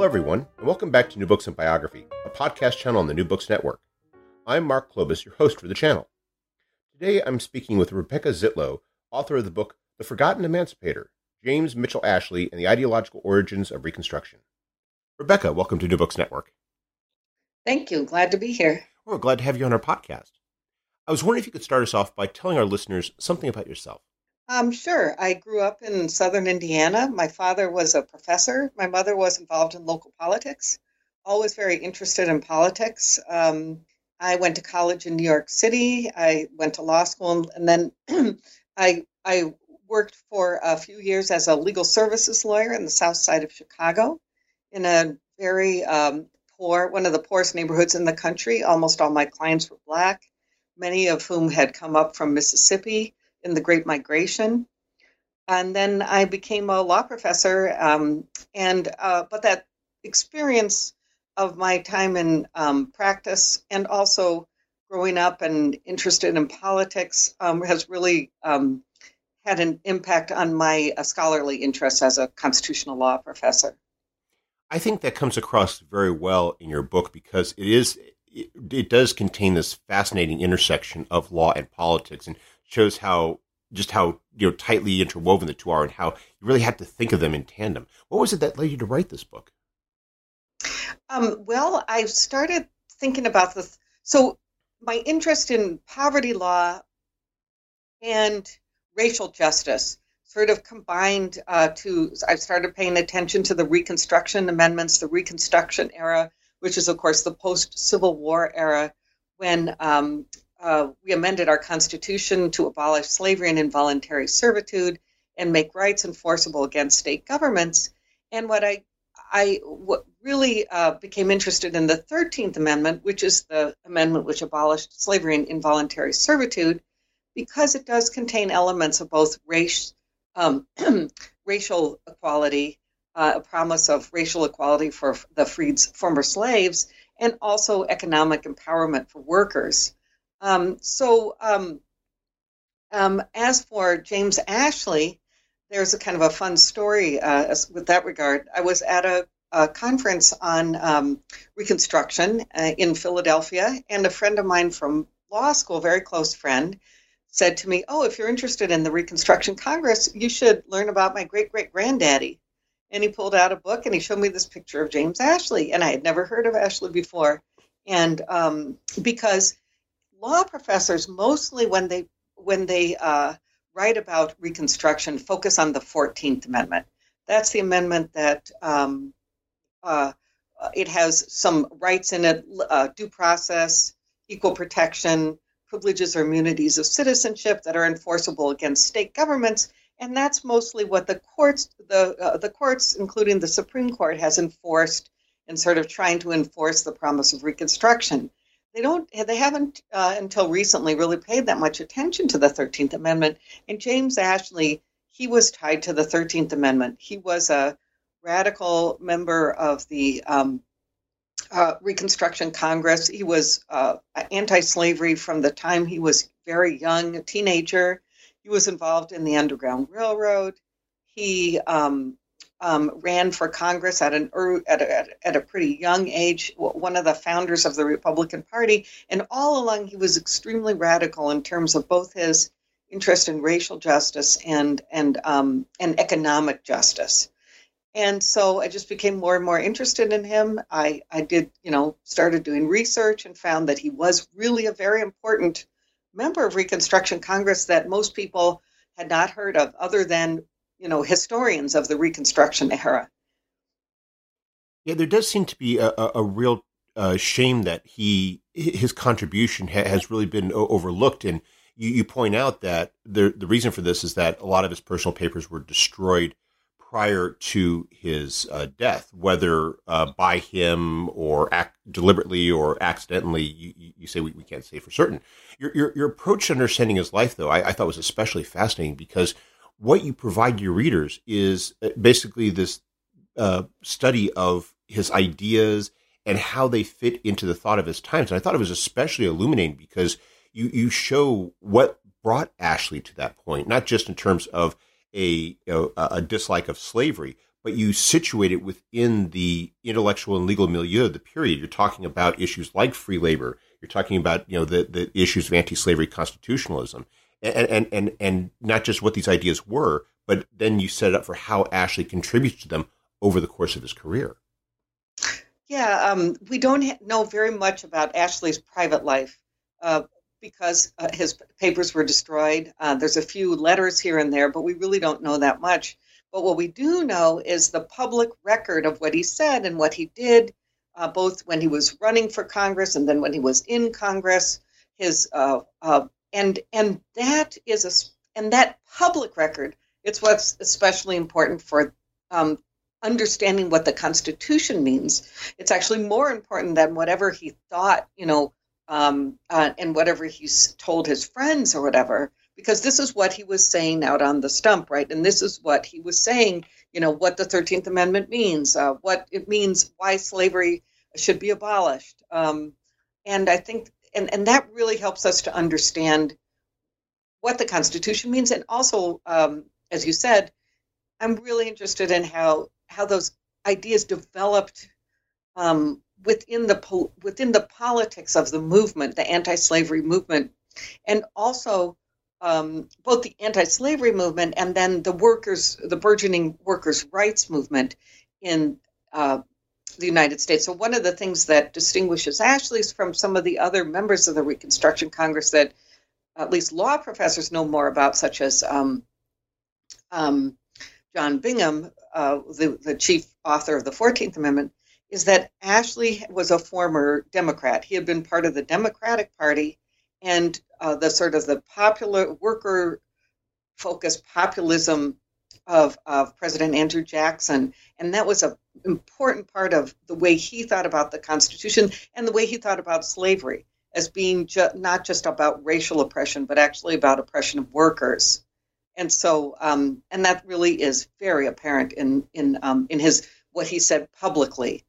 Hello, everyone, and welcome back to New Books and Biography, a podcast channel on the New Books Network. I'm Mark Klobas, your host for the channel. Today I'm speaking with Rebecca Zietlow, author of the book The Forgotten Emancipator James Mitchell Ashley and the Ideological Origins of Reconstruction. Rebecca, welcome to New Books Network. Thank you. Glad to be here. We're glad to have you on our podcast. I was wondering if you could start us off by telling our listeners something about yourself. Um, sure. I grew up in southern Indiana. My father was a professor. My mother was involved in local politics, always very interested in politics. Um, I went to college in New York City. I went to law school, and then I I worked for a few years as a legal services lawyer in the South Side of Chicago, in a very um, poor, one of the poorest neighborhoods in the country. Almost all my clients were black, many of whom had come up from Mississippi in the Great Migration. And then I became a law professor, um, and uh, but that experience of my time in um, practice and also growing up and interested in politics um, has really um, had an impact on my uh, scholarly interests as a constitutional law professor. I think that comes across very well in your book because it is it, it does contain this fascinating intersection of law and politics and shows how just how you know tightly interwoven the two are and how you really had to think of them in tandem. What was it that led you to write this book? Um, well, I started thinking about this. So, my interest in poverty law and racial justice sort of combined uh, to. I started paying attention to the Reconstruction amendments, the Reconstruction era, which is, of course, the post Civil War era, when um, uh, we amended our Constitution to abolish slavery and involuntary servitude and make rights enforceable against state governments. And what I I what really uh, became interested in the 13th Amendment, which is the amendment which abolished slavery and involuntary servitude, because it does contain elements of both race, um, racial equality, uh, a promise of racial equality for the freed former slaves, and also economic empowerment for workers. Um, so, um, um, as for James Ashley, there's a kind of a fun story uh, with that regard. I was at a, a conference on um, Reconstruction uh, in Philadelphia, and a friend of mine from law school, very close friend, said to me, "Oh, if you're interested in the Reconstruction Congress, you should learn about my great great granddaddy." And he pulled out a book and he showed me this picture of James Ashley, and I had never heard of Ashley before, and um, because law professors mostly when they when they uh, write about Reconstruction focus on the Fourteenth Amendment. That's the amendment that um, uh, it has some rights in it, uh, due process, equal protection, privileges or immunities of citizenship that are enforceable against state governments, and that's mostly what the courts, the uh, the courts, including the Supreme Court, has enforced in sort of trying to enforce the promise of Reconstruction they don't they haven't uh, until recently really paid that much attention to the 13th amendment and james ashley he was tied to the 13th amendment he was a radical member of the um, uh, Reconstruction Congress. He was uh, anti slavery from the time he was very young, a teenager. He was involved in the Underground Railroad. He um, um, ran for Congress at an at a, at a pretty young age, one of the founders of the Republican Party, and all along he was extremely radical in terms of both his interest in racial justice and and um, and economic justice. And so I just became more and more interested in him. I, I did, you know, started doing research and found that he was really a very important member of Reconstruction Congress that most people had not heard of, other than, you know, historians of the Reconstruction era. Yeah, there does seem to be a, a, a real uh, shame that he his contribution ha- has really been overlooked. And you, you point out that the the reason for this is that a lot of his personal papers were destroyed prior to his uh, death, whether uh, by him or act deliberately or accidentally. You, you say we, we, can't say for certain. Your, your, your, approach to understanding his life, though, I, I, thought was especially fascinating because what you provide your readers is uh, basically this uh, study of his ideas and how they fit into the thought of his times. And I thought it was especially illuminating because you, you show what brought Ashley to that point, not just in terms of a, a, a dislike of slavery, but you situate it within the intellectual and legal milieu of the period. You're talking about issues like free labor. You're talking about you know the, the issues of anti-slavery constitutionalism, and, and and and not just what these ideas were, but then you set it up for how Ashley contributes to them over the course of his career. Yeah, um, we don't know very much about Ashley's private life. Uh, because uh, his papers were destroyed. Uh, there's a few letters here and there, but we really don't know that much. But what we do know is the public record of what he said and what he did, uh, both when he was running for Congress and then when he was in Congress. His uh, uh, and and that is a and that public record. It's what's especially important for um, understanding what the Constitution means. It's actually more important than whatever he thought, you know, um, uh, and whatever he's told his friends or whatever, because this is what he was saying out on the stump, right? And this is what he was saying, you know, what the 13th Amendment means, uh, what it means, why slavery should be abolished. Um, and I think, and, and that really helps us to understand what the Constitution means. And also, um, as you said, I'm really interested in how, how those ideas developed um, within the within the politics of the movement, the anti-slavery movement, and also um, both the anti-slavery movement and then the workers, the burgeoning workers' rights movement in uh, the United States. So one of the things that distinguishes Ashley's from some of the other members of the Reconstruction Congress that at least law professors know more about, such as um, um, John Bingham, uh, the, the chief author of the Fourteenth Amendment, is that Ashley was a former Democrat. He had been part of the Democratic Party and uh, the sort of the popular worker focused populism of, of President Andrew Jackson. And that was an important part of the way he thought about the Constitution and the way he thought about slavery as being ju- not just about racial oppression, but actually about oppression of workers. And so, um, and that really is very apparent in in um, in his what he said publicly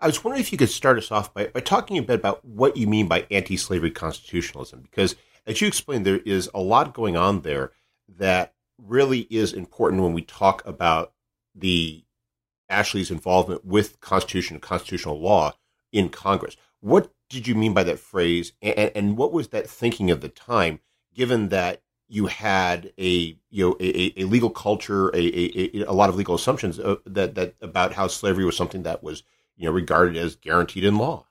I was wondering if you could start us off by, by talking a bit about what you mean by anti slavery constitutionalism, because as you explained, there is a lot going on there that really is important when we talk about the Ashley's involvement with Constitution and constitutional law in Congress. What did you mean by that phrase, and, and what was that thinking of the time, given that you had a you know a, a legal culture, a, a, a lot of legal assumptions uh, that that about how slavery was something that was you know regarded as guaranteed in law.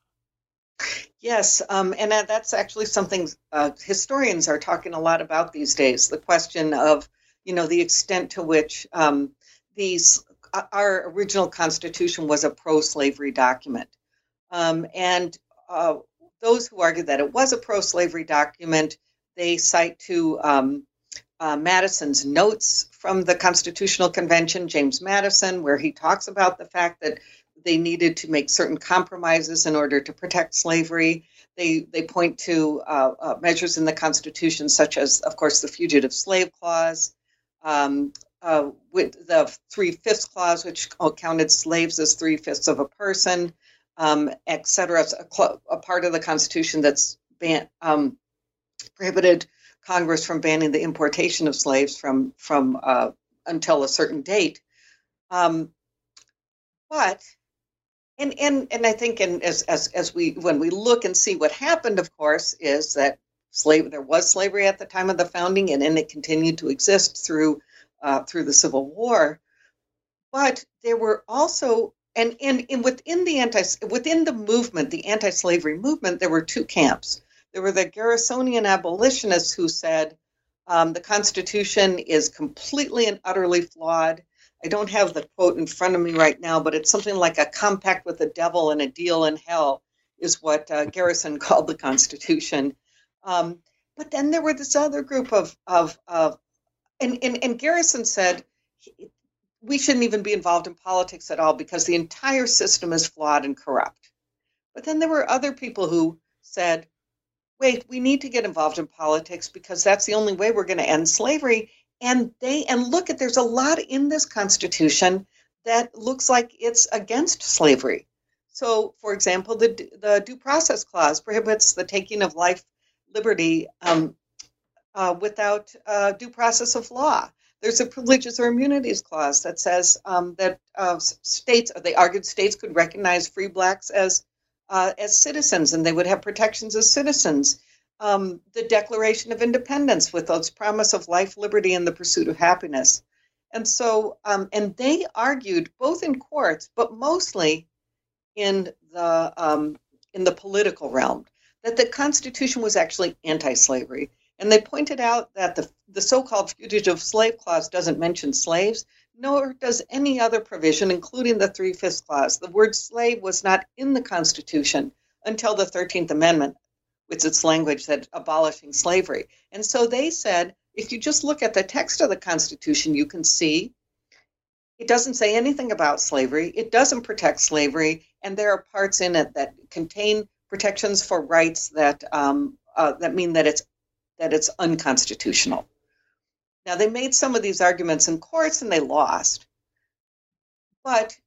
Yes, um, and that's actually something uh, historians are talking a lot about these days. The question of you know the extent to which um, these uh, our original Constitution was a pro-slavery document, um, and uh, those who argue that it was a pro-slavery document, they cite to um, uh, Madison's notes from the Constitutional Convention, James Madison, where he talks about the fact that they needed to make certain compromises in order to protect slavery. They, they point to uh, uh, measures in the Constitution, such as, of course, the Fugitive Slave Clause, um, uh, with the three fifths clause, which counted slaves as three fifths of a person, um, et cetera. It's a, cl- a, part of the Constitution that's ban- um, prohibited Congress from banning the importation of slaves from from uh, until a certain date. Um, but and and and I think, and as as as we when we look and see what happened, of course, is that slave there was slavery at the time of the founding, and then it continued to exist through uh, through the Civil War. But there were also and, and and within the anti within the movement, the anti-slavery movement, there were two camps. There were the Garrisonian abolitionists who said um, the Constitution is completely and utterly flawed. I don't have the quote in front of me right now, but it's something like a compact with the devil and a deal in hell, is what uh, Garrison called the Constitution. Um, but then there were this other group of, of, of and, and, and Garrison said we shouldn't even be involved in politics at all because the entire system is flawed and corrupt. But then there were other people who said, wait, we need to get involved in politics because that's the only way we're going to end slavery. And they and look at there's a lot in this constitution that looks like it's against slavery. So, for example, the the due process clause prohibits the taking of life, liberty um, uh, without uh, due process of law. There's a privileges or immunities clause that says um, that uh, states, they argued states could recognize free blacks as uh, as citizens, and they would have protections as citizens. Um, the Declaration of Independence with its promise of life, liberty, and the pursuit of happiness. And so, um, and they argued both in courts, but mostly in the um, in the political realm, that the Constitution was actually anti-slavery. And they pointed out that the, the so-called fugitive slave clause doesn't mention slaves, nor does any other provision, including the Three Fifths Clause. The word slave was not in the Constitution until the 13th Amendment, with its language that abolishing slavery. And so they said if you just look at the text of the Constitution, you can see it doesn't say anything about slavery, it doesn't protect slavery, and there are parts in it that contain protections for rights that. Um, uh, that mean that it's that it's unconstitutional. Now, they made some of these arguments in courts and they lost, but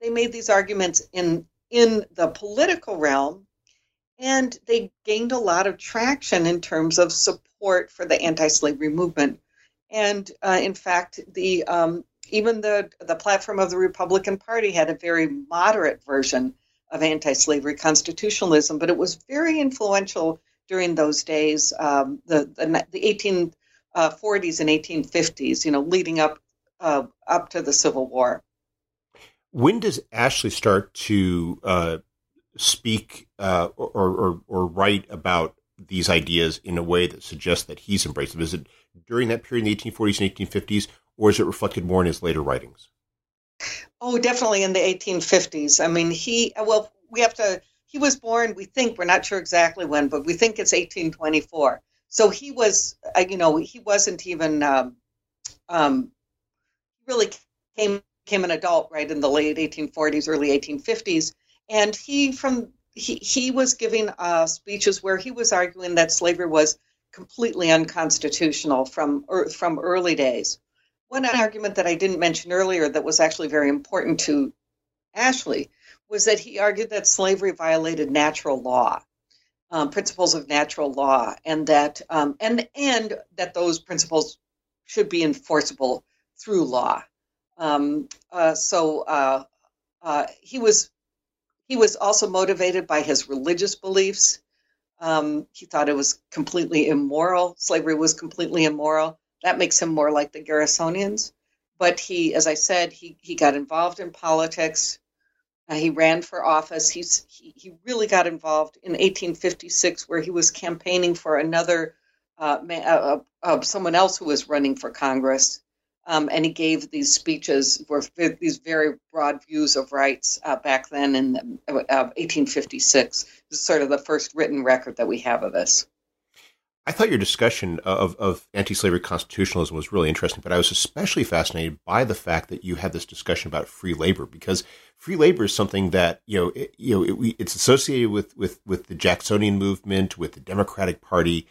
they made these arguments in, in the political realm and they gained a lot of traction in terms of support for the anti-slavery movement. And uh, in fact, the um, even the the platform of the Republican Party had a very moderate version of anti-slavery constitutionalism, but it was very influential during those days, um, the, the, the 1840s uh, and 1850s, you know, leading up uh, up to the Civil War. When does Ashley start to uh, speak uh, or, or, or write about these ideas in a way that suggests that he's embraced them? Is it during that period in the 1840s and 1850s, or is it reflected more in his later writings? Oh, definitely in the 1850s. I mean, he, well, we have to he was born, we think, we're not sure exactly when, but we think it's 1824. So he was, uh, you know, he wasn't even um, um, really came became an adult right in the late 1840s, early 1850s, and he from he he was giving uh, speeches where he was arguing that slavery was completely unconstitutional from er, from early days. One argument that I didn't mention earlier that was actually very important to Ashley was that he argued that slavery violated natural law, um, principles of natural law, and that um, and and that those principles should be enforceable through law. Um, uh, so uh, uh, he was he was also motivated by his religious beliefs. Um, he thought it was completely immoral. Slavery was completely immoral. That makes him more like the Garrisonians. But he, as I said, he, he got involved in politics. Uh, he ran for office. He's, he, he really got involved in 1856, where he was campaigning for another uh, uh, uh, uh, someone else who was running for Congress. Um, and he gave these speeches for these very broad views of rights uh, back then in 1856. This is sort of the first written record that we have of this. I thought your discussion of, of anti-slavery constitutionalism was really interesting, but I was especially fascinated by the fact that you had this discussion about free labor because free labor is something that you know it, you know it, it's associated with with with the Jacksonian movement, with the Democratic Party,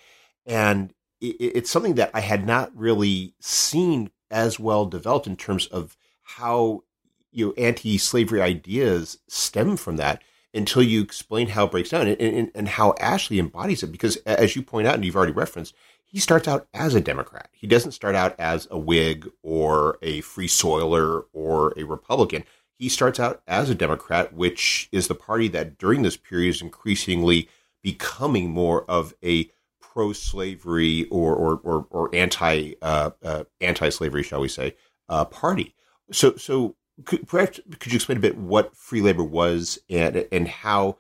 and it, it's something that I had not really seen as well developed in terms of how you know anti-slavery ideas stem from that until you explain how it breaks down and, and, and how Ashley embodies it. Because as you point out, and you've already referenced, he starts out as a Democrat. He doesn't start out as a Whig or a Free Soiler or a Republican. He starts out as a Democrat, which is the party that during this period is increasingly becoming more of a pro-slavery or or or, or anti uh, uh, anti-slavery, shall we say, uh, party. So so could, perhaps could you explain a bit what free labor was and and how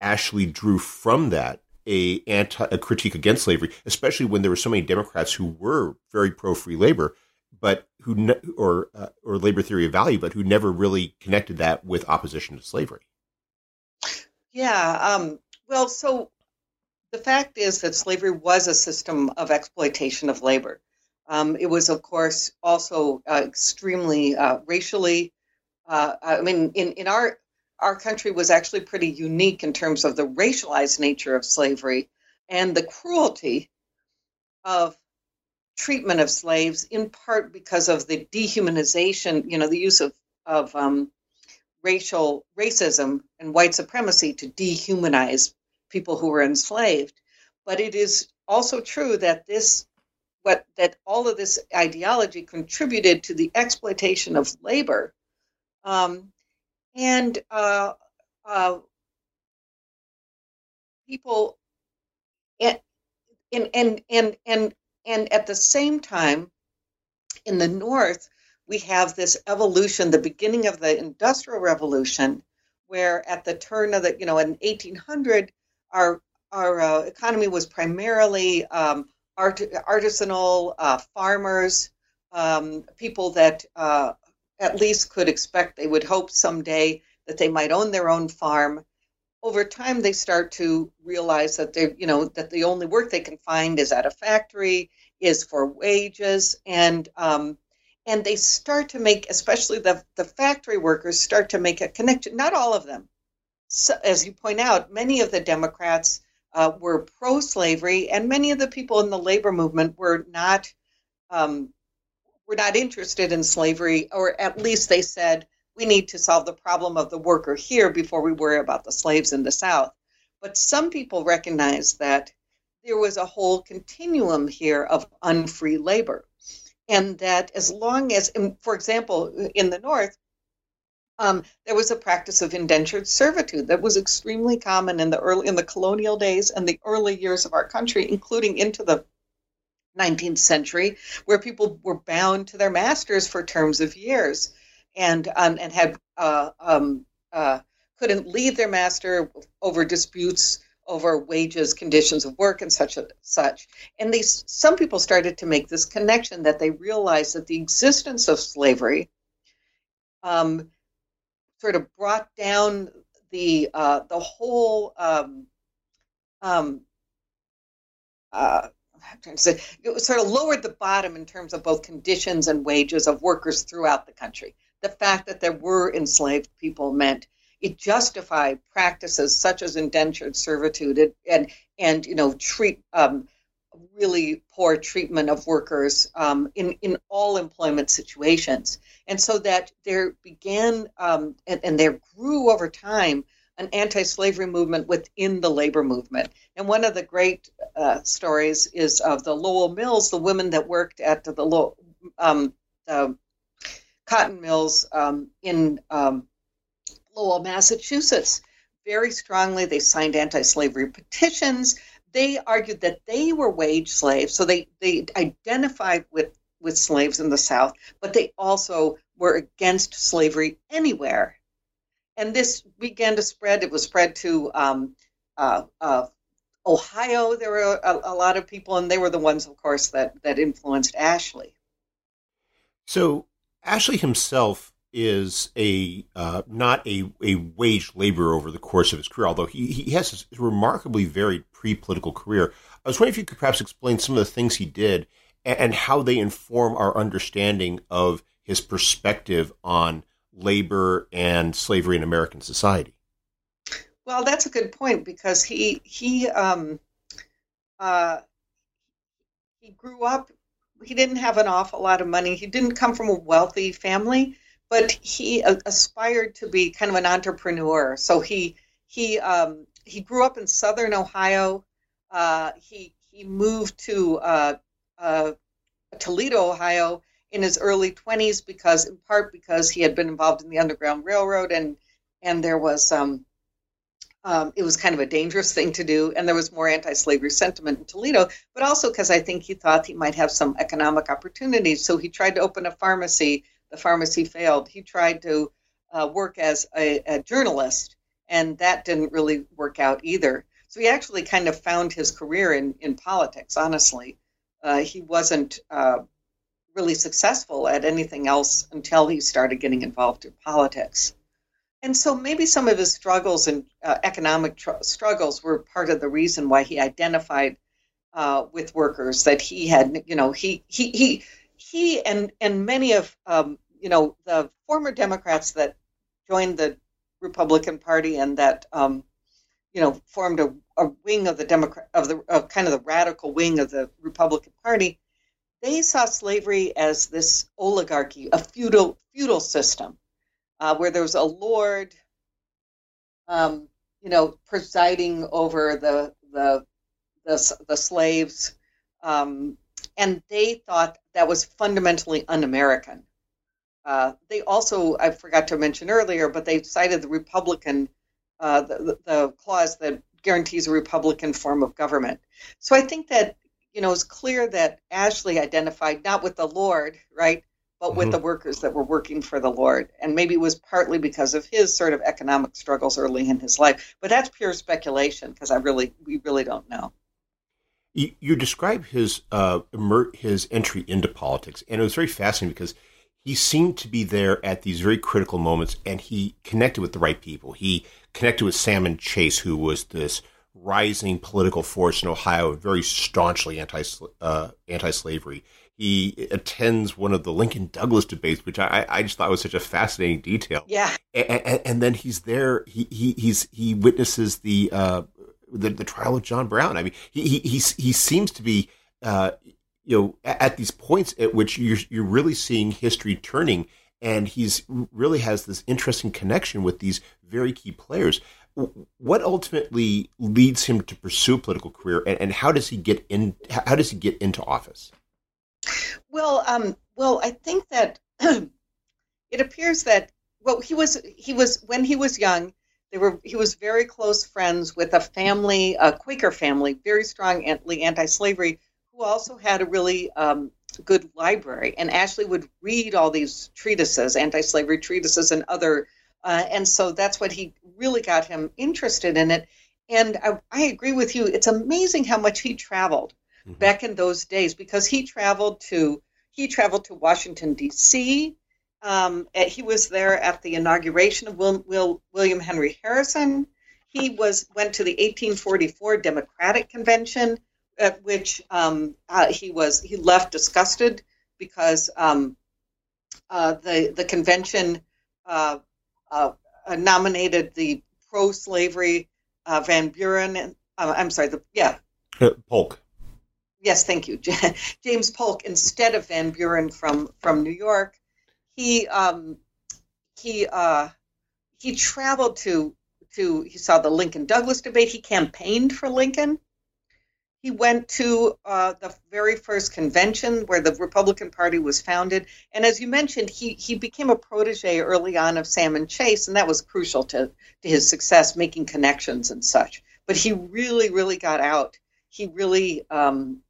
Ashley drew from that a anti a critique against slavery, especially when there were so many Democrats who were very pro free labor, but who ne- or uh, or labor theory of value, but who never really connected that with opposition to slavery. Yeah. Um, well, so the fact is that slavery was a system of exploitation of labor. Um, it was, of course, also uh, extremely uh, racially. Uh, I mean, in, in our our country was actually pretty unique in terms of the racialized nature of slavery and the cruelty of treatment of slaves, in part because of the dehumanization, you know, the use of of um, racial racism and white supremacy to dehumanize people who were enslaved. But it is also true that this what that all of this ideology contributed to the exploitation of labor. Um, and uh, uh, people and, and and and and and at the same time in the north we have this evolution the beginning of the industrial revolution where at the turn of the you know in 1800 our our uh, economy was primarily um, art, artisanal uh, farmers, um, people that uh, at least could expect they would hope someday that they might own their own farm. Over time, they start to realize that they, you know, that the only work they can find is at a factory, is for wages, and um, and they start to make, especially the the factory workers, start to make a connection. Not all of them, so, as you point out, many of the Democrats uh, were pro slavery, and many of the people in the labor movement were not. Um, were not interested in slavery, or at least they said we need to solve the problem of the worker here before we worry about the slaves in the South. But some people recognized that there was a whole continuum here of unfree labor, and that as long as, for example, in the North, um, there was a practice of indentured servitude that was extremely common in the early in the colonial days and the early years of our country, including into the 19th century, where people were bound to their masters for terms of years, and um, and had uh, um, uh, couldn't leave their master over disputes over wages, conditions of work, and such a, such. And these some people started to make this connection that they realized that the existence of slavery um, sort of brought down the uh, the whole um, um, uh, I'm trying to say it sort of lowered the bottom in terms of both conditions and wages of workers throughout the country. The fact that there were enslaved people meant it justified practices such as indentured servitude and and, and you know treat um, really poor treatment of workers um, in, in all employment situations. And so that there began um, and, and there grew over time an anti slavery movement within the labor movement. And one of the great uh, stories is of the Lowell Mills, the women that worked at the, the, um, the cotton mills um, in um, Lowell, Massachusetts. Very strongly, they signed anti slavery petitions they argued that they were wage slaves, so they, they identified with, with slaves in the South, but they also were against slavery anywhere. And this began to spread. It was spread to um, uh, uh, Ohio. There were a, a, lot of people, and they were the ones, of course, that, that influenced Ashley. So Ashley himself is a uh, not a, a wage laborer over the course of his career, although he, he has a remarkably varied pre political career. I was wondering if you could perhaps explain some of the things he did and, and how they inform our understanding of his perspective on labor and slavery in American society. Well, that's a good point because he he um, uh, he grew up he didn't have an awful lot of money. He didn't come from a wealthy family, but he aspired to be kind of an entrepreneur. So he he um, he grew up in Southern Ohio. Uh, he he moved to uh, uh Toledo, Ohio, in his early 20s because, in part, because he had been involved in the Underground Railroad and and there was um, um, it was kind of a dangerous thing to do, and there was more anti-slavery sentiment in Toledo, but also because I think he thought he might have some economic opportunities. So he tried to open a pharmacy. The pharmacy failed. He tried to uh, work as a, a, journalist, and that didn't really work out either. So he actually kind of found his career in in politics. Honestly, uh, he wasn't uh, really successful at anything else until he started getting involved in politics. And so maybe some of his struggles and uh, economic tr- struggles were part of the reason why he identified uh, with workers that he had, you know, he he he he and and many of um, you know the former Democrats that joined the Republican Party and that um, you know formed a, a wing of the Democrat of the of kind of the radical wing of the Republican Party. They saw slavery as this oligarchy, a feudal feudal system uh, where there was a lord, um, you know, presiding over the the the, the slaves, um, and they thought that was fundamentally un-American. Uh, they also, I forgot to mention earlier, but they cited the Republican, uh, the, the clause that guarantees a Republican form of government. So I think that you know it's clear that Ashley identified not with the Lord, right, but with mm-hmm. the workers that were working for the Lord. And maybe it was partly because of his sort of economic struggles early in his life. But that's pure speculation because I really, we really don't know. You, you describe his uh, his entry into politics, and it was very fascinating because he seemed to be there at these very critical moments, and he connected with the right people. He connected with Salmon Chase, who was this rising political force in Ohio, very staunchly anti uh, anti slavery he attends one of the Lincoln Douglas debates, which I, I just thought was such a fascinating detail. Yeah, and, and, and then he's there. He, he he's he witnesses the uh, the, the trial of John Brown. I mean, he he he, seems to be uh, you know at, at these points at which you're you're really seeing history turning, and he's really has this interesting connection with these very key players. What ultimately leads him to pursue a political career, and, and how does he get in? How does he get into office? Well, um, well, I think that it appears that well, he was he was when he was young. They were he was very close friends with a family, a Quaker family, very strongly anti-slavery, who also had a really um, good library. And Ashley would read all these treatises, anti-slavery treatises, and other. Uh, and so that's what he really got him interested in it. And I, I agree with you. It's amazing how much he traveled mm-hmm. back in those days because he traveled to he traveled to Washington D.C. Um, he was there at the inauguration of Will, Will, William Henry Harrison. He was went to the 1844 Democratic Convention, at which um, uh, he was he left disgusted because um, uh, the the convention uh, uh nominated the pro-slavery uh, Van Buren. Uh, I'm sorry, the yeah Polk yes, thank you, James Polk instead of Van Buren from from New York. He um, he uh, he traveled to to he saw the Lincoln Douglas debate. He campaigned for Lincoln. He went to uh, the very first convention where the Republican Party was founded, and as you mentioned, he he became a protege early on of Salmon Chase, and that was crucial to to his success, making connections and such. But he really, really got out. He really um,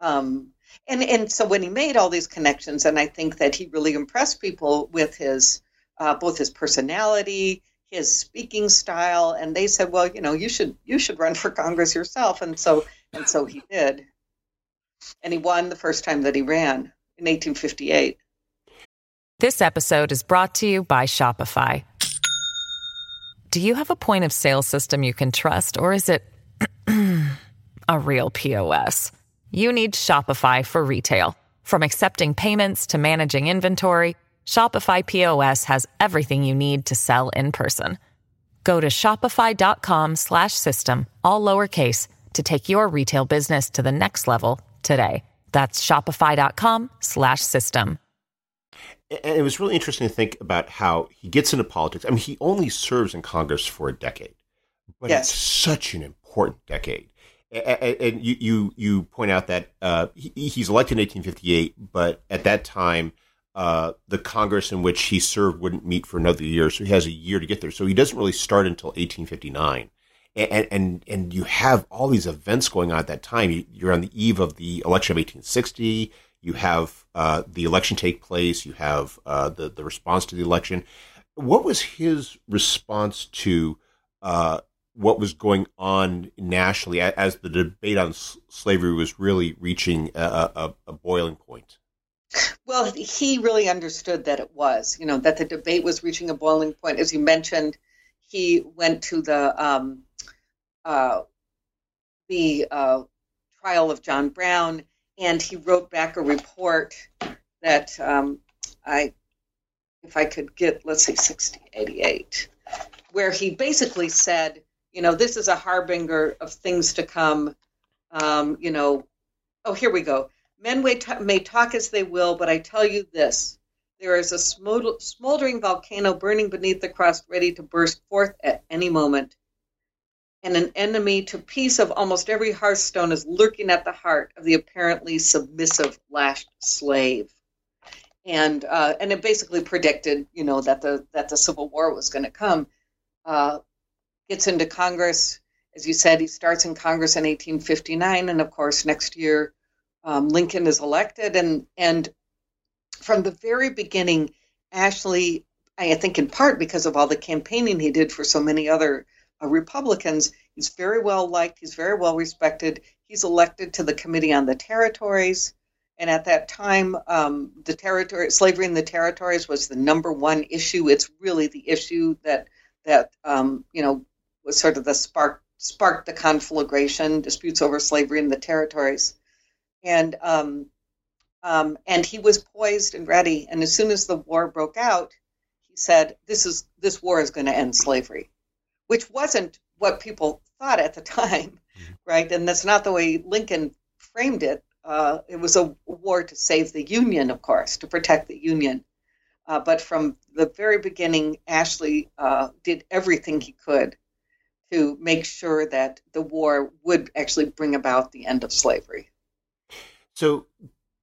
um, and and so when he made all these connections, and I think that he really impressed people with his uh, both his personality, his speaking style, and they said, well, you know, you should you should run for Congress yourself, and so and so he did, and he won the first time that he ran in 1858. This episode is brought to you by Shopify. Do you have a point of sale system you can trust, or is it a real POS? You need Shopify for retail. From accepting payments to managing inventory, Shopify POS has everything you need to sell in person. Go to shopify.com/system all lowercase to take your retail business to the next level today. That's shopify.com slash system. And it was really interesting to think about how he gets into politics. I mean, he only serves in Congress for a decade, but yes. it's such an important decade. And you, you, you point out that uh, he's elected in 1858, but at that time, uh, the Congress in which he served wouldn't meet for another year, so he has a year to get there. So he doesn't really start until 1859 and and and you have all these events going on at that time. You're on the eve of the election of 1860. You have uh, the election take place. You have uh, the the response to the election. What was his response to uh, what was going on nationally as the debate on slavery was really reaching a, a, a boiling point? Well, he really understood that it was, you know, that the debate was reaching a boiling point. As you mentioned, he went to the um, uh, the uh, trial of John Brown, and he wrote back a report that um, I, if I could get, let's say, 6088, where he basically said, you know, this is a harbinger of things to come. Um, you know, oh, here we go. Men may, t- may talk as they will, but I tell you this there is a smoldering volcano burning beneath the crust, ready to burst forth at any moment and an enemy to peace of almost every hearthstone is lurking at the heart of the apparently submissive lashed slave. And uh, and it basically predicted, you know, that the that the Civil War was going to come. Uh, gets into Congress, as you said, he starts in Congress in 1859, and of course, next year um, Lincoln is elected, and and from the very beginning, Ashley, I think in part because of all the campaigning he did for so many other uh, Republicans. He's very well liked. He's very well respected. He's elected to the Committee on the Territories. And at that time, um, the territory, slavery in the territories was the number one issue. It's really the issue that that um, you know was sort of the spark sparked the conflagration, disputes over slavery in the territories, and um, um, and he was poised and ready. And as soon as the war broke out, he said, "This is this war is going to end slavery." which wasn't what people thought at the time, mm-hmm. right? And that's not the way Lincoln framed it. Uh, it was a war to save the Union, of course, to protect the Union. Uh, but from the very beginning, Ashley uh, did everything he could to make sure that the war would actually bring about the end of slavery. So,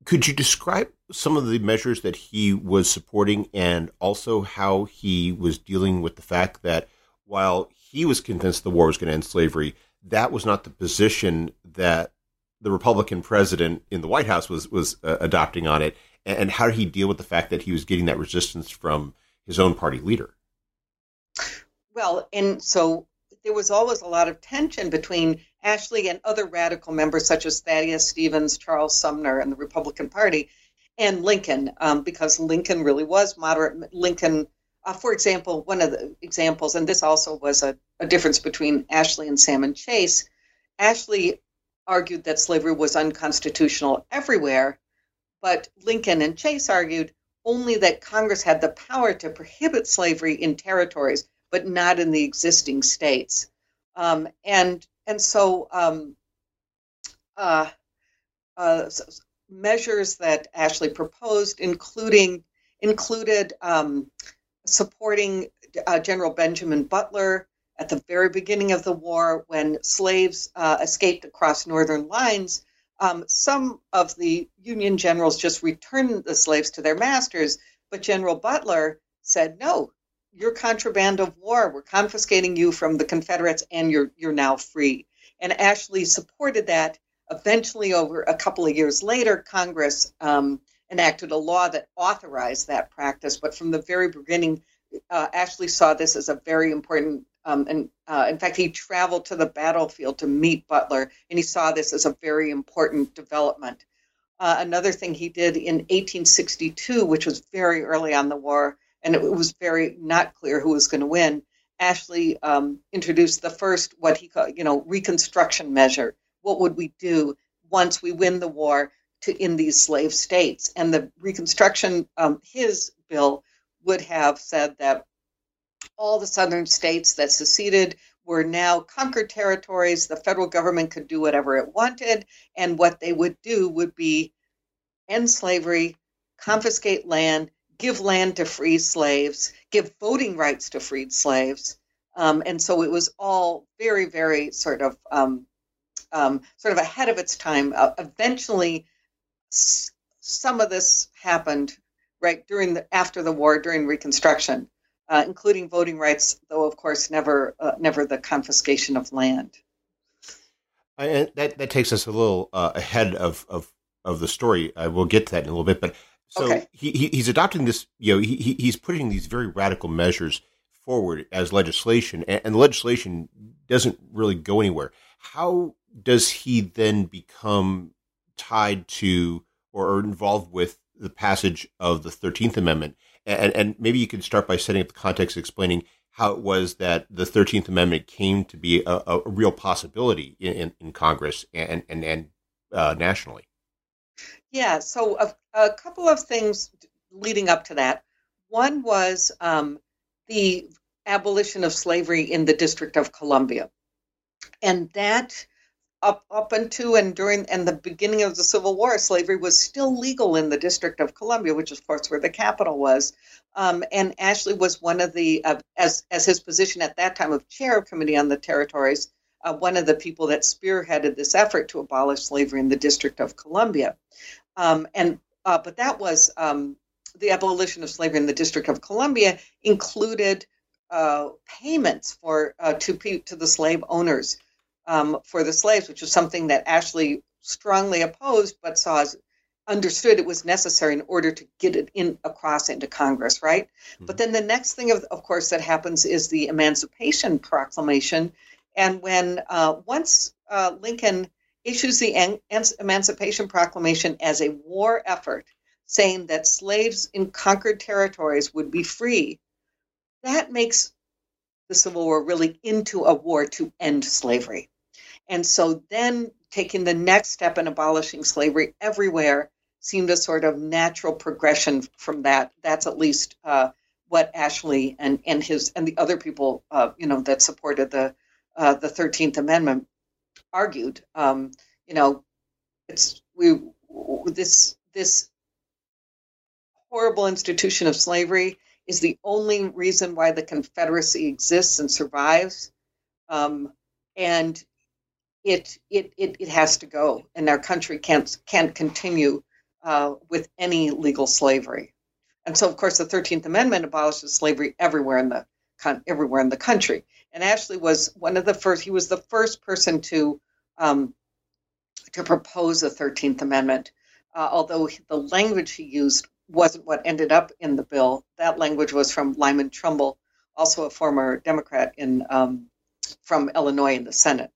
could you describe some of the measures that he was supporting and also how he was dealing with the fact that while he was convinced the war was going to end slavery, that was not the position that the Republican president in the White House was was uh, adopting on it. And how did he deal with the fact that he was getting that resistance from his own party leader? Well, and so there was always a lot of tension between Ashley and other radical members, such as Thaddeus Stevens, Charles Sumner, and the Republican Party, and Lincoln, um, because Lincoln really was moderate. Lincoln uh, for example, one of the examples, and this also was a, a difference between Ashley and Salmon Chase. Ashley argued that slavery was unconstitutional everywhere, but Lincoln and Chase argued only that Congress had the power to prohibit slavery in territories, but not in the existing states. Um, and and so, um, uh, uh, measures that Ashley proposed, including included um, supporting uh, General Benjamin Butler at the very beginning of the war when slaves uh, escaped across northern lines. Um, some of the Union generals just returned the slaves to their masters, but General Butler said, "No, you're contraband of war. We're confiscating you from the Confederates, and you're you're now free." And Ashley supported that. Eventually, over a couple of years later, Congress um, enacted a law that authorized that practice. But from the very beginning, uh, Ashley saw this as a very important. Um, and uh, in fact, he traveled to the battlefield to meet Butler, and he saw this as a very important development. Uh, another thing he did in 1862, which was very early on the war, and it was very not clear who was going to win. Ashley um, introduced the first what he called, you know, reconstruction measure. What would we do once we win the war? to in these slave states. And the Reconstruction, um, his bill would have said that all the southern states that seceded were now conquered territories. The federal government could do whatever it wanted, and what they would do would be end slavery, confiscate land, give land to free slaves, give voting rights to freed slaves. Um, and so it was all very, very sort of um, um, sort of ahead of its time. Uh, eventually, s- some of this happened right during the after the war, during Reconstruction, uh, including voting rights, though of course never uh, never the confiscation of land. And that that takes us a little uh, ahead of, of of the story. I will get to that in a little bit, but so Okay. he, he he's adopting this. You know, he he- he's putting these very radical measures forward as legislation, and, and the legislation doesn't really go anywhere. How does he then become tied to or, involved with the passage of the Thirteenth Amendment? And, and maybe you could start by setting up the context, explaining how it was that the Thirteenth Amendment came to be a, a real possibility in, in, in Congress and and and uh, nationally. Yeah, so a, a couple of things leading up to that. One was um, the abolition of slavery in the District of Columbia, and that up up until and during and the beginning of the Civil War, slavery was still legal in the District of Columbia, which of course where the capital was. Um, and Ashley was one of the uh, as as his position at that time of chair of committee on the territories, uh, one of the people that spearheaded this effort to abolish slavery in the District of Columbia. Um, and uh, but that was um, the abolition of slavery in the District of Columbia included uh, payments for uh, to pe- to the slave owners um, for the slaves, which was something that Ashley strongly opposed, but saw as understood it was necessary in order to get it in across into Congress, right? But then the next thing, of, of course, that happens is the Emancipation Proclamation, and when uh, once uh, Lincoln issues the Em- Emancipation Proclamation as a war effort, saying that slaves in conquered territories would be free, that makes the Civil War really into a war to end slavery. And so then taking the next step in abolishing slavery everywhere seemed a sort of natural progression from that. That's at least uh, what Ashley and, and his and the other people, uh, you know, that supported the uh, the Thirteenth Amendment argued. Um, you know, it's we this this horrible institution of slavery is the only reason why the Confederacy exists and survives. Um, and it, it it it has to go, and our country can't can't continue uh, with any legal slavery. And so, of course, the Thirteenth Amendment abolishes slavery everywhere in the con- everywhere in the country. And Ashley was one of the first. He was the first person to um, to propose the Thirteenth Amendment, uh, although the language he used wasn't what ended up in the bill. That language was from Lyman Trumbull, also a former Democrat in um, from Illinois in the Senate.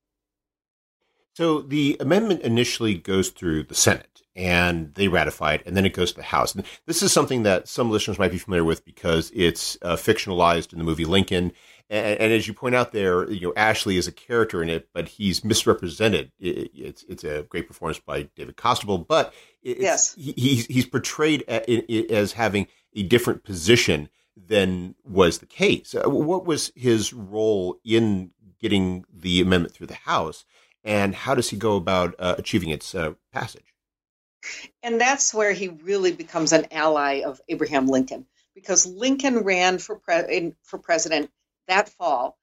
So the amendment initially goes through the Senate and they ratify it, and then it goes to the House. And this is something that some listeners might be familiar with because it's uh, fictionalized in the movie Lincoln. And, and, as you point out there, you know Ashley is a character in it, but he's misrepresented. It, it's it's a great performance by David Costabile, but Yes. he, he's he's portrayed as having a different position than was the case. Uh, What was his role in getting the amendment through the House? and how does he go about uh, achieving its uh, passage? And that's where he really becomes an ally of Abraham Lincoln, because Lincoln ran for pre- for president that fall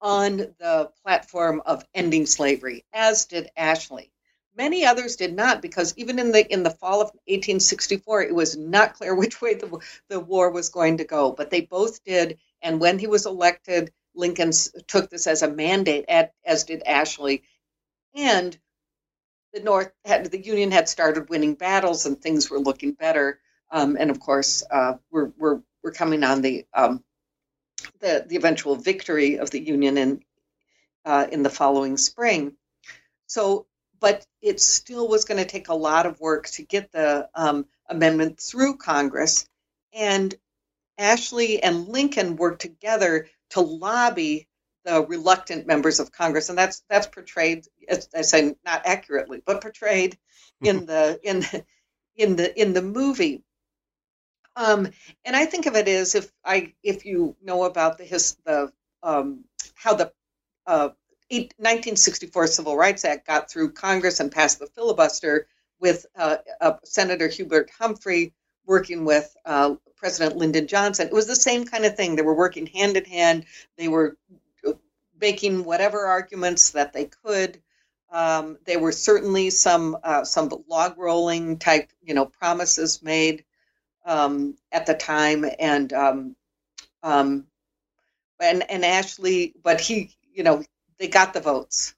on the platform of ending slavery, as did Ashley. Many others did not, because even in the in the fall of 1864, it was not clear which way the the war was going to go. But they both did, and when he was elected, Lincoln took this as a mandate, at, as did Ashley, and the North had the Union had started winning battles and things were looking better. Um, and of course, uh, we're we're we're coming on the um, the the eventual victory of the Union in uh, in the following spring. So, but it still was going to take a lot of work to get the um, amendment through Congress, and Ashley and Lincoln worked together to lobby the reluctant members of Congress, and that's that's portrayed, as I say, not accurately, but portrayed in the in in the in the movie. Um, and I think of it as if I if you know about the his the um, how the uh, 1964 Civil Rights Act got through Congress and passed the filibuster with uh, uh, Senator Hubert Humphrey working with uh, President Lyndon Johnson. It was the same kind of thing. They were working hand in hand. They were making whatever arguments that they could. Um, there were certainly some uh, some log rolling type, you know, promises made um, at the time, and um, um and and Ashley, but he, you know, they got the votes,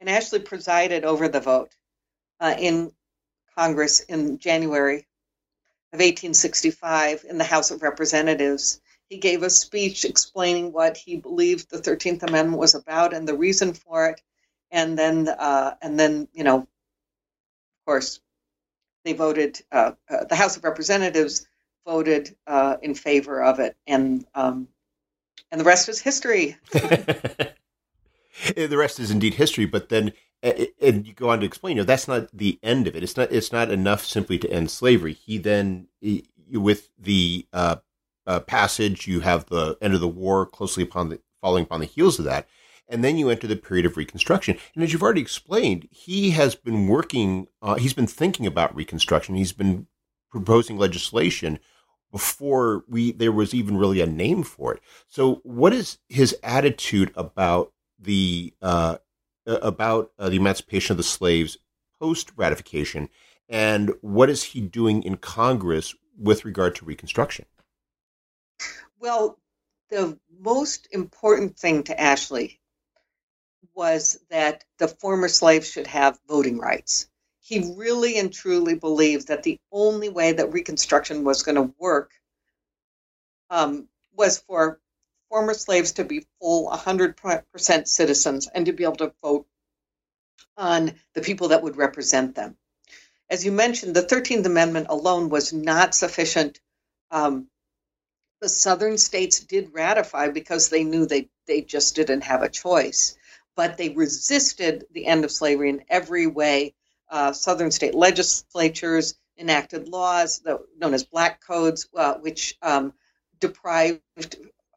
and Ashley presided over the vote uh, in Congress in January of 1865 in the House of Representatives. He gave a speech explaining what he believed the Thirteenth Amendment was about and the reason for it, and then uh, and then you know, of course, they voted. Uh, uh, the House of Representatives voted uh, in favor of it, and um, and the rest is history. the rest is indeed history. But then, and you go on to explain, you know, that's not the end of it. It's not. It's not enough simply to end slavery. He then, he, with the uh, uh, passage, you have the end of the war closely upon the following upon the heels of that. And then you enter the period of Reconstruction. And as you've already explained, he has been working, uh, he's been thinking about Reconstruction. He's been proposing legislation before we there was even really a name for it. So, what is his attitude about the uh, about uh, the emancipation of the slaves post ratification, and what is he doing in Congress with regard to Reconstruction? Well, the most important thing to Ashley was that the former slaves should have voting rights he really and truly believed that the only way that Reconstruction was going to work um, was for former slaves to be full 100% citizens and to be able to vote on the people that would represent them. As you mentioned, the 13th Amendment alone was not sufficient. Um, the southern states did ratify because they knew they, they just didn't have a choice. But they resisted the end of slavery in every way uh, southern state legislatures enacted laws that, known as black codes, uh, which um, deprived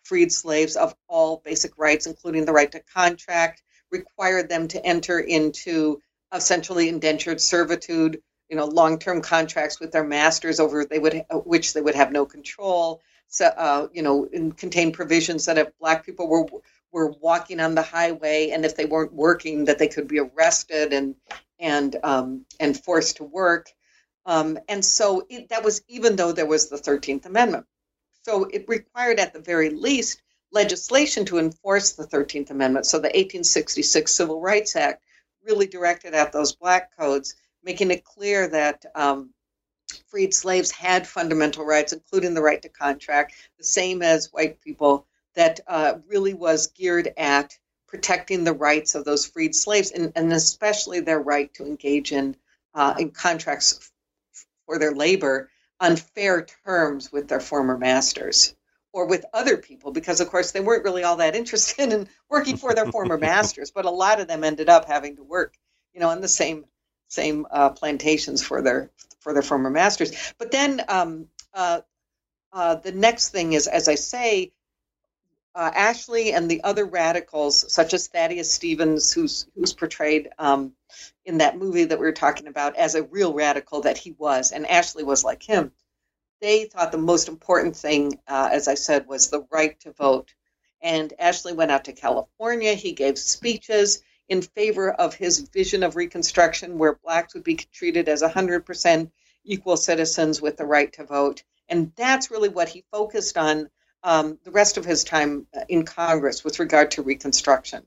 freed slaves of all basic rights, including the right to contract, required them to enter into essentially indentured servitude, you know, long-term contracts with their masters over they would which they would have no control. Uh, you know, contain provisions that if black people were were walking on the highway and if they weren't working, that they could be arrested and and um, and forced to work. Um, and so it, that was even though there was the 13th Amendment. So it required, at the very least, legislation to enforce the 13th Amendment. So the 1866 Civil Rights Act really directed at those black codes, making it clear that um, freed slaves had fundamental rights, including the right to contract, the same as white people, that uh, really was geared at protecting the rights of those freed slaves and, and especially their right to engage in, uh, in contracts for their labor on fair terms with their former masters or with other people because of course they weren't really all that interested in working for their former masters but a lot of them ended up having to work you know on the same same uh, plantations for their for their former masters but then um, uh, uh, the next thing is as i say uh, Ashley and the other radicals, such as Thaddeus Stevens, who's who's portrayed um, in that movie that we were talking about as a real radical that he was, and Ashley was like him. They thought the most important thing, uh, as I said, was the right to vote. And Ashley went out to California. He gave speeches in favor of his vision of Reconstruction, where blacks would be treated as 100% equal citizens with the right to vote. And that's really what he focused on um, the rest of his time uh, in Congress with regard to Reconstruction.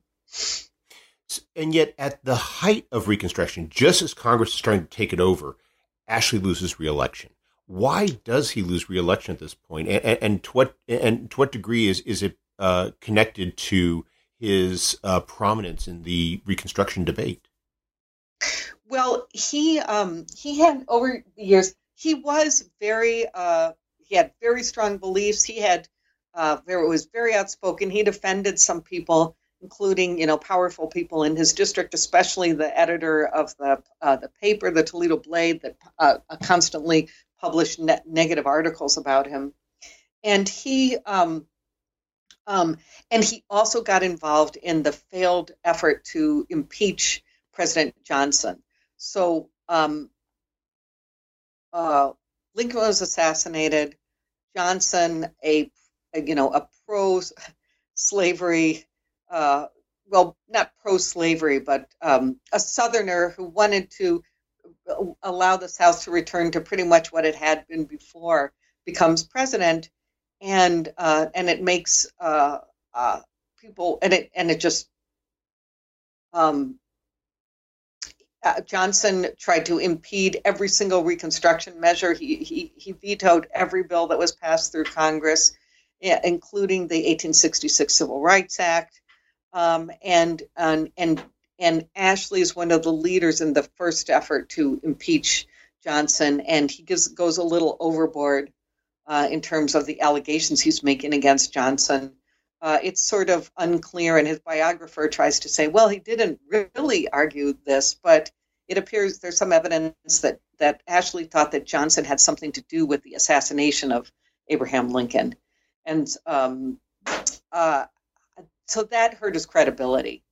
And yet, at the height of Reconstruction, just as Congress is trying to take it over, Ashley loses reelection. Why does he lose reelection at this point? And, and, and to what and to what degree is is it uh, connected to his uh, prominence in the Reconstruction debate? Well, he um, he had over the years he was very uh, he had very strong beliefs. He had uh, very, was very outspoken. He defended some people, including you know powerful people in his district, especially the editor of the uh, the paper, the Toledo Blade, that uh, constantly published ne- negative articles about him. And he um, Um, and he also got involved in the failed effort to impeach President Johnson. So um, uh, Lincoln was assassinated. Johnson, a, a you know a pro slavery, uh, well, not pro slavery, but um, a Southerner who wanted to allow the South to return to pretty much what it had been before, becomes president, and uh, and it makes uh, uh, people and it and it just um, uh, Johnson tried to impede every single Reconstruction measure. He, he, he vetoed every bill that was passed through Congress, including the 1866 Civil Rights Act. Um, and, and, and, and Ashley is one of the leaders in the first effort to impeach Johnson, and he gives, goes a little overboard uh, in terms of the allegations he's making against Johnson. Uh, it's sort of unclear, and his biographer tries to say, well, he didn't really argue this, but it appears there's some evidence that, that Ashley thought that Johnson had something to do with the assassination of Abraham Lincoln. And um, uh, so that hurt his credibility.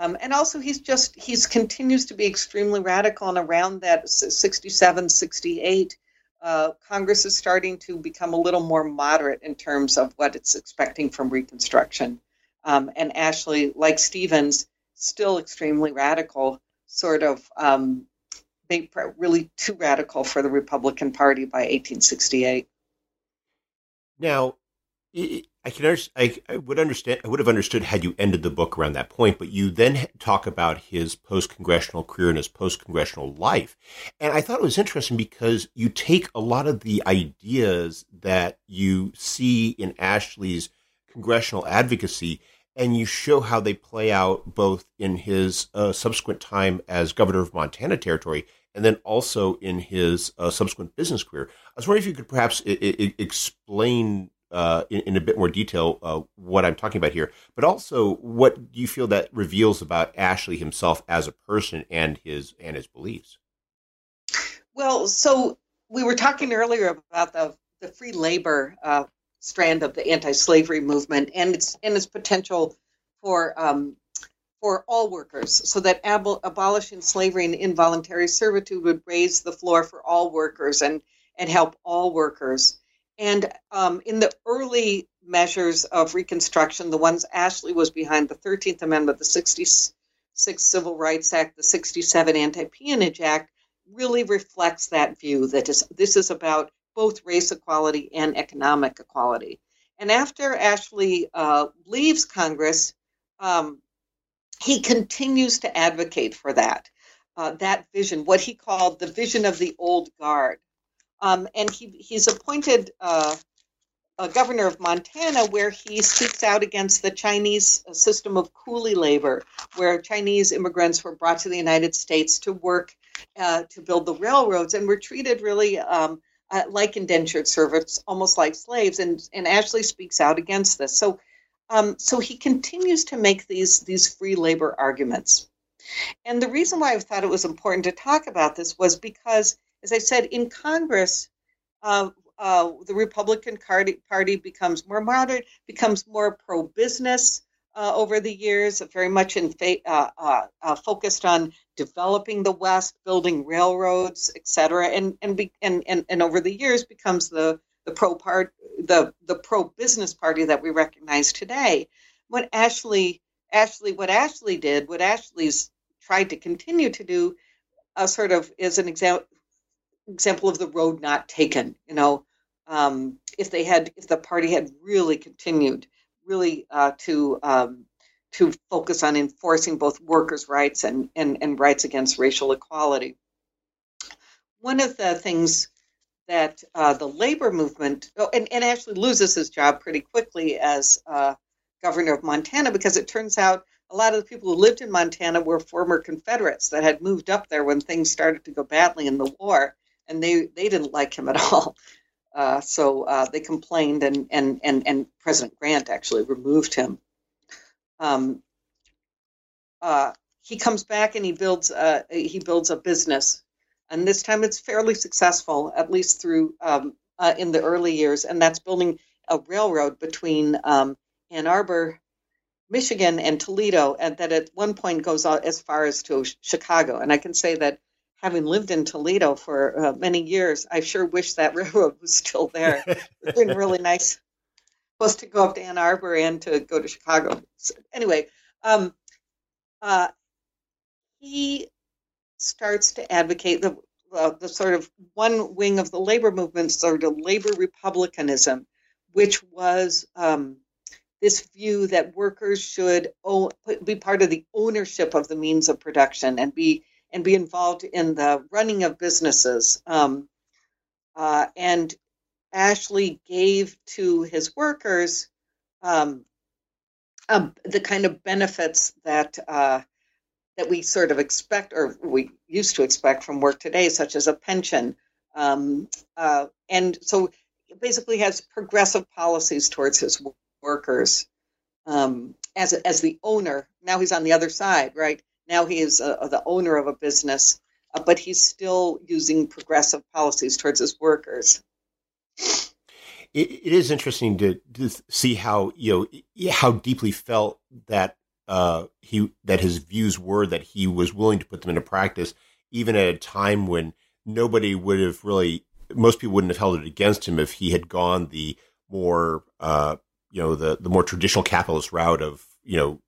Um, and also, he's just, he's continues to be extremely radical. And around that 67, 68, uh, Congress is starting to become a little more moderate in terms of what it's expecting from Reconstruction. Um, and Ashley, like Stevens, still extremely radical, sort of um, really too radical for the Republican Party by 1868. Now, I can I, I would understand I would have understood had you ended the book around that point, but you then talk about his post congressional career and his post congressional life, and I thought it was interesting because you take a lot of the ideas that you see in Ashley's congressional advocacy and you show how they play out both in his uh, subsequent time as governor of Montana Territory and then also in his uh, subsequent business career. I was wondering if you could perhaps I- I explain uh, in, in, a bit more detail uh, what I'm talking about here, but also what do you feel that reveals about Ashley himself as a person and his and his beliefs? Well, so we were talking earlier about the the free labor uh, strand of the anti-slavery movement and its and its potential for um, for all workers, so that ab- abolishing slavery and involuntary servitude would raise the floor for all workers and and help all workers. And um, in the early measures of Reconstruction, the ones Ashley was behind, the 13th Amendment, the 66 Civil Rights Act, the 67 Anti Peonage Act, really reflects that view that is, this is about both race equality and economic equality. And after Ashley uh, leaves Congress, um, he continues to advocate for that, uh, that vision, what he called the vision of the old guard. Um, and he, he's appointed uh, a governor of Montana where he speaks out against the Chinese uh, system of coolie labor, where Chinese immigrants were brought to the United States to work uh, to build the railroads and were treated really um, uh, like indentured servants, almost like slaves. And, and Ashley speaks out against this. So, um, so he continues to make these, these free labor arguments. And the reason why I thought it was important to talk about this was because as I said, in Congress, uh, uh, the Republican Party, becomes more moderate, becomes more pro business uh, over the years, very much in fa- uh, uh, uh, focused on developing the West, building railroads, etc. And and, be, and and and over the years becomes the the pro part the the pro business party that we recognize today. What Ashley Ashley what Ashley did, what Ashley's tried to continue to do, uh, sort of is an example example of the road not taken. You know, um, if they had, if the party had really continued, really uh, to um, to focus on enforcing both workers' rights and, and and rights against racial equality. One of the things that uh, the labor movement, oh, and, and actually loses his job pretty quickly as uh, governor of Montana because it turns out a lot of the people who lived in Montana were former Confederates that had moved up there when things started to go badly in the war and they they didn't like him at all. Uh, so uh, they complained, and, and and and President Grant actually removed him. Um, uh, he comes back and he builds uh, he builds a business, and this time it's fairly successful, at least through um, uh, in the early years, and that's building a railroad between um, Ann Arbor, Michigan, and Toledo, and that at one point goes as far as to Chicago. And I can say that having lived in Toledo for uh, many years, I sure wish that railroad was still there. it's been really nice. Supposed to go up to Ann Arbor and to go to Chicago. So anyway, um, uh, he starts to advocate the uh, the sort of one wing of the labor movement, sort of labor republicanism, which was um, this view that workers should own, be part of the ownership of the means of production and be and be involved in the running of businesses. Um, uh, and Ashley gave to his workers um, um, the kind of benefits that uh, that we sort of expect or we used to expect from work today, such as a pension. Um, uh, and so basically has progressive policies towards his workers um, as, as the owner. Now he's on the other side, right? Now he is a, the owner of a business, uh, but he's still using progressive policies towards his workers. it, it is interesting to, to see how you know how deeply felt that uh, he that his views were that he was willing to put them into practice, even at a time when nobody would have really, most people wouldn't have held it against him if he had gone the more, uh, you know, the the more traditional capitalist route of you know,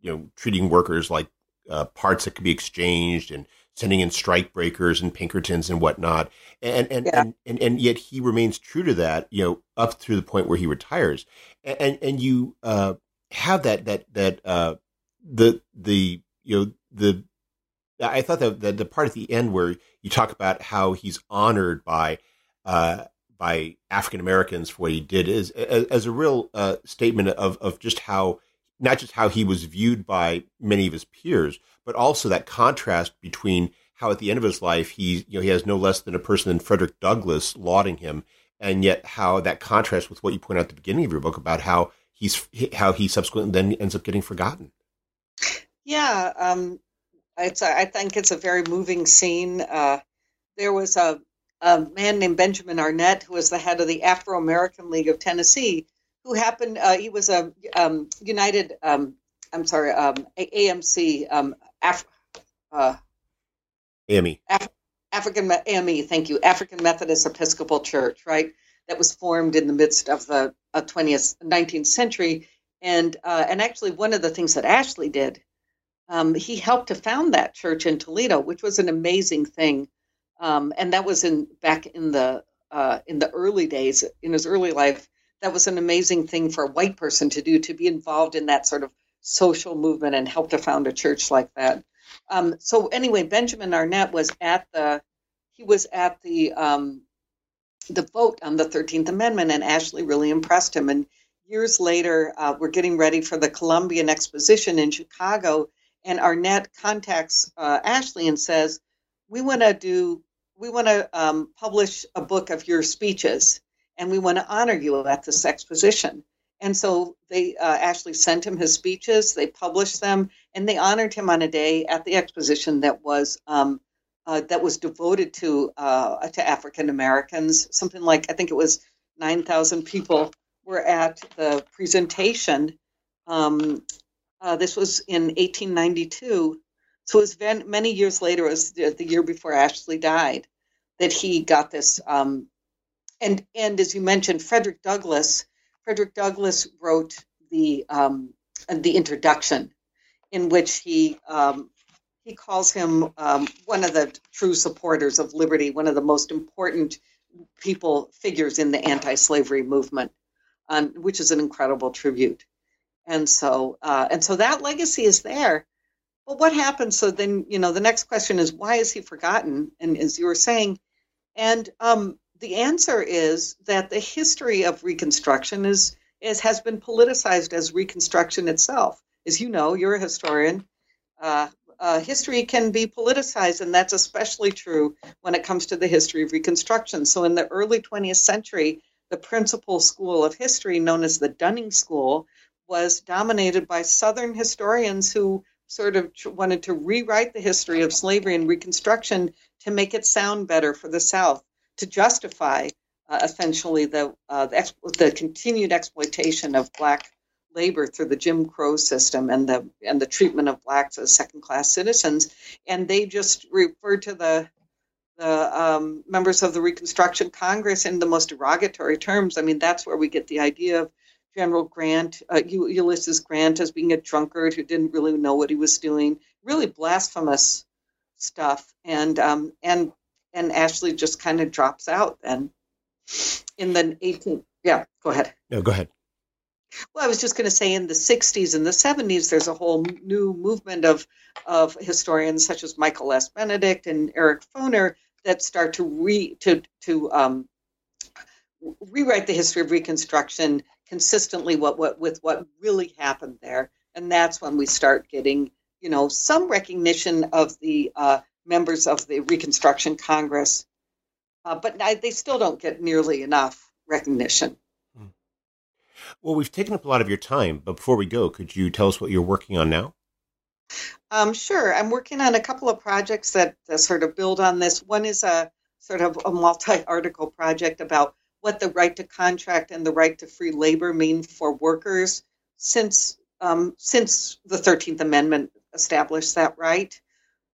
you know, treating workers like uh, parts that could be exchanged and sending in strike breakers and Pinkertons and whatnot. And and, yeah. and, and, and yet he remains true to that, you know, up through the point where he retires. And and, and you uh, have that that that uh, the the you know the I thought that the, the part at the end where you talk about how he's honored by uh, by African Americans for what he did is as, as a real uh, statement of of just how not just how he was viewed by many of his peers, but also that contrast between how at the end of his life he you know he has no less than a person than Frederick Douglass lauding him, and yet how that contrast with what you point out at the beginning of your book about how he's how he subsequently then ends up getting forgotten. Yeah, um, it's a, I think it's a very moving scene. Uh, there was a, a man named Benjamin Arnett who was the head of the Afro American League of Tennessee, who happened. Uh, he was a um, United. Um, I'm sorry, um, AMC. Um, Af- uh, AME. Af- African AME. Thank you. African Methodist Episcopal Church. Right that was formed in the midst of the uh, 20th, 19th century. And, uh, and actually, one of the things that Ashley did, um, he helped to found that church in Toledo, which was an amazing thing. Um, and that was in back in the uh, in the early days in his early life. That was an amazing thing for a white person to do to be involved in that sort of social movement and help to found a church like that. Um, so anyway, Benjamin Arnett was at the he was at the um, the vote on the 13th Amendment, and Ashley really impressed him. And years later, uh, we're getting ready for the Columbian Exposition in Chicago, and Arnett contacts uh, Ashley and says, "We want to do, we want to um, publish a book of your speeches, and we want to honor you at this exposition." And so they uh, Ashley sent him his speeches. They published them, and they honored him on a day at the exposition that was um, uh, that was devoted to uh, to African Americans. Something like I think it was nine thousand people were at the presentation. Um, uh, this was in 1892, so it was many years later. It was the, the, year before Ashley died that he got this. Um, and and as you mentioned, Frederick Douglass. Frederick Douglass wrote the um, the introduction, in which he um, he calls him um, one of the true supporters of liberty, one of the most important people figures in the anti-slavery movement, um, which is an incredible tribute. And so, uh, and so that legacy is there. But what happens? So then, you know, the next question is why is he forgotten? And as you were saying, and um, the answer is that the history of Reconstruction is, is has been politicized as Reconstruction itself. As you know, you're a historian. Uh, uh, history can be politicized, and that's especially true when it comes to the history of Reconstruction. So, in the early 20th century, the principal school of history, known as the Dunning School, was dominated by Southern historians who sort of wanted to rewrite the history of slavery and Reconstruction to make it sound better for the South, to justify uh, essentially the, uh, the, the continued exploitation of Black labor through the Jim Crow system and the and the treatment of blacks as second class citizens, and they just refer to the the um, members of the Reconstruction Congress in the most derogatory terms. I mean, that's where we get the idea of General Grant, uh, Ulysses Grant, as being a drunkard who didn't really know what he was doing. Really blasphemous stuff, and um, and and Ashley just kind of drops out. And in the 18th, yeah, go ahead. No, go ahead. Well, I was just going to say in the 60s and the 70s, there's a whole new movement of, of historians such as Michael Les Benedict and Eric Foner that start to re to to um, rewrite the history of Reconstruction consistently what, what with what really happened there, and that's when we start getting you know some recognition of the uh, members of the Reconstruction Congress, uh, but they still don't get nearly enough recognition. Well, we've taken up a lot of your time, but before we go, could you tell us what you're working on now? Um, sure. I'm working on a couple of projects that, that sort of build on this. One is a sort of a multi article project about what the right to contract and the right to free labor mean for workers since um, since the 13th Amendment established that right.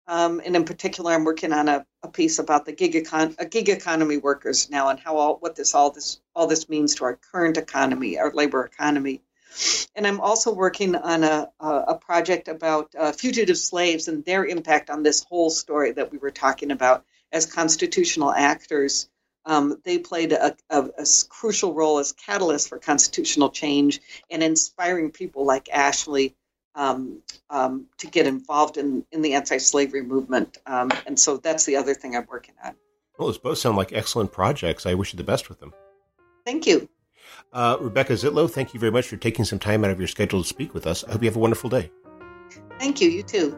Um, and in particular, I'm working on a, a piece about the gig, econ- gig economy workers now and how all what this all this all this means to our current economy, our labor economy. And I'm also working on a, a project about uh, fugitive slaves and their impact on this whole story that we were talking about as constitutional actors. Um, they played a, a, a, crucial role as catalysts for constitutional change and inspiring people like Ashley um, um, to get involved in, in the anti-slavery movement. Um, and so that's the other thing I'm working on. Well, those both sound like excellent projects. I wish you the best with them. Thank you. Uh, Rebecca Zietlow, thank you very much for taking some time out of your schedule to speak with us. I hope you have a wonderful day. Thank you. You too.